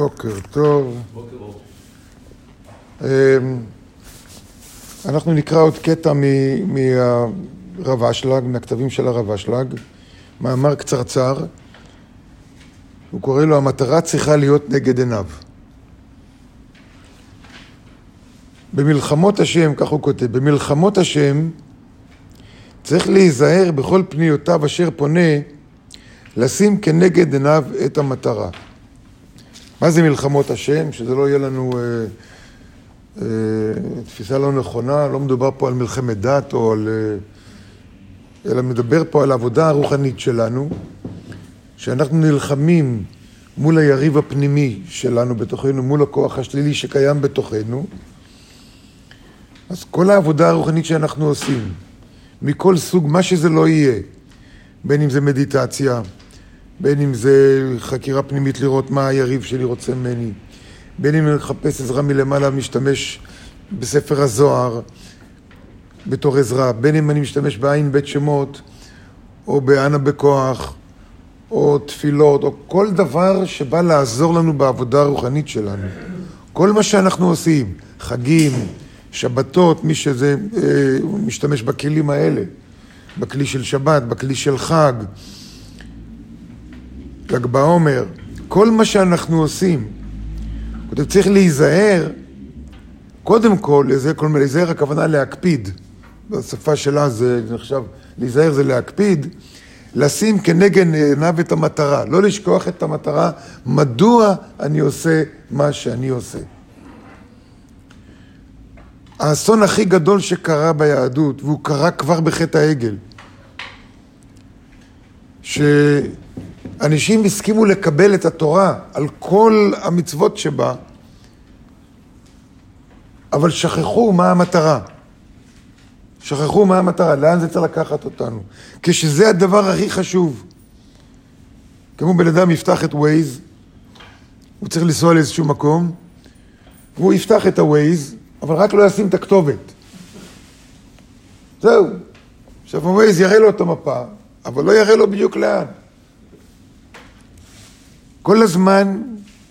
בוקר טוב. אמ, אנחנו נקרא עוד קטע מהרב אשלג, מהכתבים של הרב אשלג, מאמר קצרצר. הוא קורא לו, המטרה צריכה להיות נגד עיניו. במלחמות השם, כך הוא כותב, במלחמות השם צריך להיזהר בכל פניותיו אשר פונה, לשים כנגד עיניו את המטרה. מה זה מלחמות השם? שזה לא יהיה לנו אה, אה, תפיסה לא נכונה, לא מדובר פה על מלחמת דת או על... אה, אלא מדבר פה על העבודה הרוחנית שלנו, שאנחנו נלחמים מול היריב הפנימי שלנו בתוכנו, מול הכוח השלילי שקיים בתוכנו. אז כל העבודה הרוחנית שאנחנו עושים, מכל סוג, מה שזה לא יהיה, בין אם זה מדיטציה, בין אם זה חקירה פנימית לראות מה היריב שלי רוצה ממני, בין אם מחפש עזרה מלמעלה, משתמש בספר הזוהר בתור עזרה, בין אם אני משתמש בעין בית שמות, או באנה בכוח, או תפילות, או כל דבר שבא לעזור לנו בעבודה הרוחנית שלנו. כל מה שאנחנו עושים, חגים, שבתות, מי שזה, אה, משתמש בכלים האלה, בכלי של שבת, בכלי של חג, ל"ג בעומר, כל מה שאנחנו עושים, כותב, צריך להיזהר, קודם כל, לזה, כל מיני, להיזהר הכוונה להקפיד, בשפה שלה זה נחשב, להיזהר זה להקפיד, לשים כנגד עיניו את המטרה, לא לשכוח את המטרה, מדוע אני עושה מה שאני עושה. האסון הכי גדול שקרה ביהדות, והוא קרה כבר בחטא העגל, שאנשים הסכימו לקבל את התורה על כל המצוות שבה, אבל שכחו מה המטרה. שכחו מה המטרה, לאן זה צריך לקחת אותנו. כשזה הדבר הכי חשוב. כמו בן אדם יפתח את ווייז, הוא צריך לנסוע לאיזשהו מקום, והוא יפתח את הווייז, אבל רק לא ישים את הכתובת. זהו. עכשיו הווייז יראה לו את המפה, אבל לא יראה לו בדיוק לאן. כל הזמן,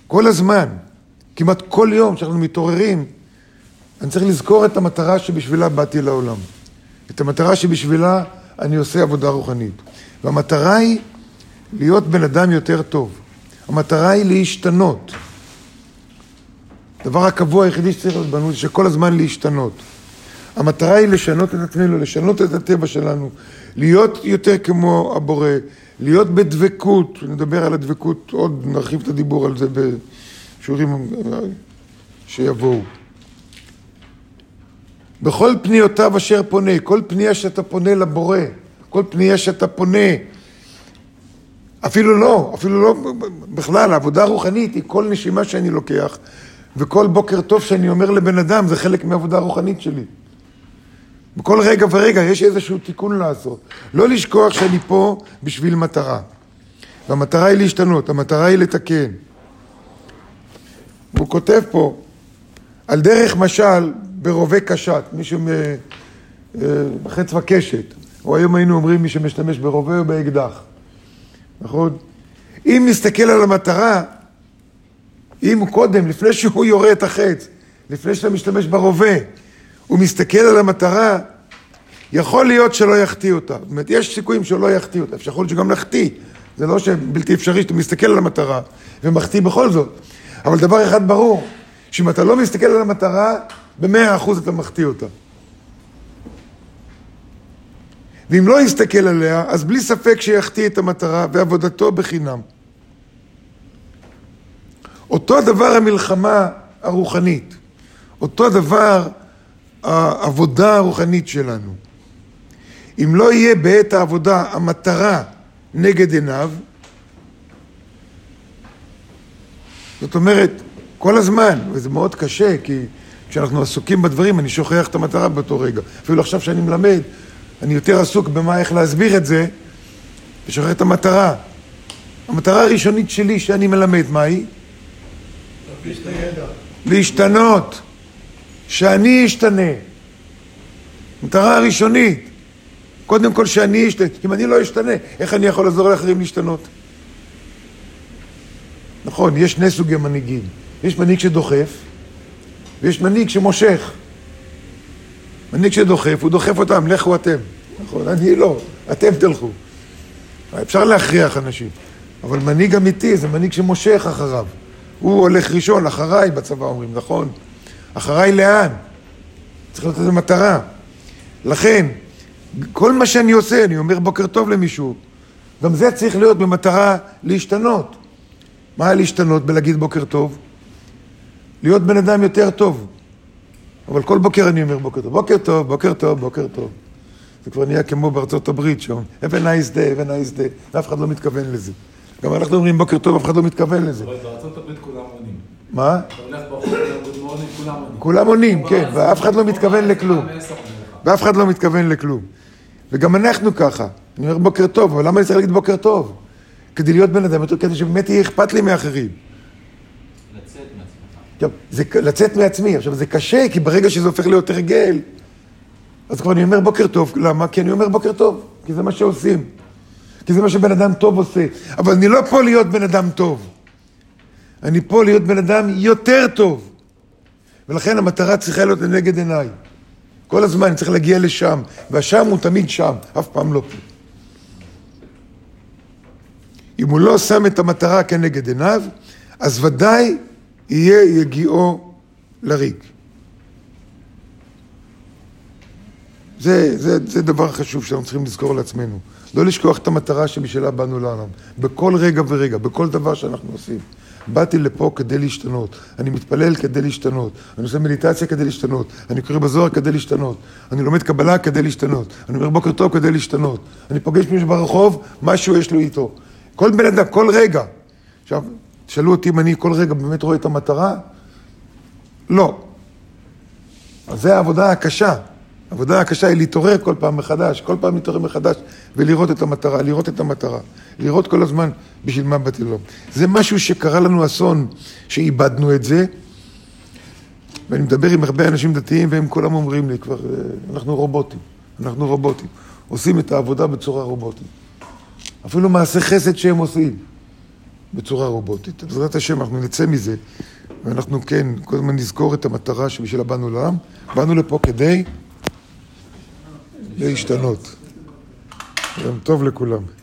כל הזמן, כמעט כל יום שאנחנו מתעוררים, אני צריך לזכור את המטרה שבשבילה באתי לעולם. את המטרה שבשבילה אני עושה עבודה רוחנית. והמטרה היא להיות בן אדם יותר טוב. המטרה היא להשתנות. הדבר הקבוע היחידי שצריך להיות בנו זה שכל הזמן להשתנות. המטרה היא לשנות את עצמנו, לשנות את הטבע שלנו, להיות יותר כמו הבורא, להיות בדבקות, נדבר על הדבקות, עוד נרחיב את הדיבור על זה בשיעורים שיבואו. בכל פניותיו אשר פונה, כל פנייה שאתה פונה לבורא, כל פנייה שאתה פונה, אפילו לא, אפילו לא בכלל, העבודה הרוחנית היא כל נשימה שאני לוקח, וכל בוקר טוב שאני אומר לבן אדם, זה חלק מהעבודה הרוחנית שלי. בכל רגע ורגע יש איזשהו תיקון לעשות. לא לשכוח שאני פה בשביל מטרה. והמטרה היא להשתנות, המטרה היא לתקן. הוא כותב פה, על דרך משל ברובה קשת, מישהו מחץ וקשת, או היום היינו אומרים מי שמשתמש ברובה או באקדח, נכון? אם נסתכל על המטרה, אם קודם, לפני שהוא יורה את החץ, לפני שאתה משתמש ברובה, הוא מסתכל על המטרה, יכול להיות שלא יחטיא אותה. זאת אומרת, יש סיכויים שלא יחטיא אותה, יכול להיות שגם נחטיא. זה לא שבלתי אפשרי שאתה מסתכל על המטרה ומחטיא בכל זאת. אבל דבר אחד ברור, שאם אתה לא מסתכל על המטרה, במאה אחוז אתה מחטיא אותה. ואם לא יסתכל עליה, אז בלי ספק שיחטיא את המטרה ועבודתו בחינם. אותו הדבר המלחמה הרוחנית, אותו הדבר העבודה הרוחנית שלנו. אם לא יהיה בעת העבודה המטרה נגד עיניו, זאת אומרת, כל הזמן, וזה מאוד קשה, כי כשאנחנו עסוקים בדברים, אני שוכח את המטרה באותו רגע. אפילו עכשיו שאני מלמד, אני יותר עסוק במה, איך להסביר את זה, ושוכח את המטרה. המטרה הראשונית שלי שאני מלמד, מה היא? להשתנות. שאני אשתנה. מטרה הראשונית. קודם כל שאני אשתנה. אם אני לא אשתנה, איך אני יכול לעזור לאחרים להשתנות? נכון, יש שני סוגי מנהיגים. יש מנהיג שדוחף, ויש מנהיג שמושך. מנהיג שדוחף, הוא דוחף אותם, לכו אתם. נכון, אני לא, אתם תלכו. אפשר להכריח אנשים, אבל מנהיג אמיתי זה מנהיג שמושך אחריו. הוא הולך ראשון, אחריי בצבא אומרים, נכון? אחריי לאן? צריך לתת לזה מטרה. לכן, כל מה שאני עושה, אני אומר בוקר טוב למישהו, גם זה צריך להיות במטרה להשתנות. מה להשתנות בלהגיד בוקר טוב? להיות בן אדם יותר טוב. אבל כל בוקר אני אומר בוקר טוב. בוקר טוב, בוקר טוב, בוקר טוב. זה כבר נהיה כמו בארצות הברית שם. have a nice day, have a nice day, ואף אחד לא מתכוון לזה. גם אנחנו אומרים בוקר טוב, אף אחד לא מתכוון לזה. אבל בארצות הברית כולם. מה? אתה הולך ברחוב, כולם עונים. כולם עונים, כן, ואף אחד לא מתכוון לכלום. ואף אחד לא מתכוון לכלום. וגם אנחנו ככה. אני אומר בוקר טוב, אבל למה אני צריך להגיד בוקר טוב? כדי להיות בן אדם יותר, כדי שבאמת יהיה אכפת לי מאחרים. לצאת מעצמך. לצאת מעצמי. עכשיו, זה קשה, כי ברגע שזה הופך להיות הרגל, אז כבר אני אומר בוקר טוב. למה? כי אני אומר בוקר טוב. כי זה מה שעושים. כי זה מה שבן אדם טוב עושה. אבל אני לא פה להיות בן אדם טוב. אני פה להיות בן אדם יותר טוב. ולכן המטרה צריכה להיות לנגד עיניי. כל הזמן צריך להגיע לשם, והשם הוא תמיד שם, אף פעם לא פה. אם הוא לא שם את המטרה כנגד עיניו, אז ודאי יהיה יגיעו לריק. זה, זה, זה דבר חשוב שאנחנו צריכים לזכור לעצמנו. לא לשכוח את המטרה שבשלה באנו לעולם. בכל רגע ורגע, בכל דבר שאנחנו עושים. באתי לפה כדי להשתנות. אני מתפלל כדי להשתנות. אני עושה מדיטציה כדי להשתנות. אני קורא בזוהר כדי להשתנות. אני לומד קבלה כדי להשתנות. אני אומר בוקר טוב כדי להשתנות. אני פוגש מישהו ברחוב, משהו יש לו איתו. כל בן אדם, כל רגע. עכשיו, תשאלו אותי אם אני כל רגע באמת רואה את המטרה? לא. אז זה העבודה הקשה. העבודה הקשה היא להתעורר כל פעם מחדש, כל פעם להתעורר מחדש ולראות את המטרה, לראות את המטרה. לראות כל הזמן בשביל מה באתי לעולם. זה משהו שקרה לנו אסון, שאיבדנו את זה. ואני מדבר עם הרבה אנשים דתיים והם כולם אומרים לי כבר, אה, אנחנו רובוטים, אנחנו רובוטים. עושים את העבודה בצורה רובוטית. אפילו מעשה חסד שהם עושים, בצורה רובוטית. בעזרת השם אנחנו נצא מזה, ואנחנו כן, כל הזמן נזכור את המטרה שבשבילה באנו לעם. באנו לפה כדי להשתנות. יום טוב לכולם.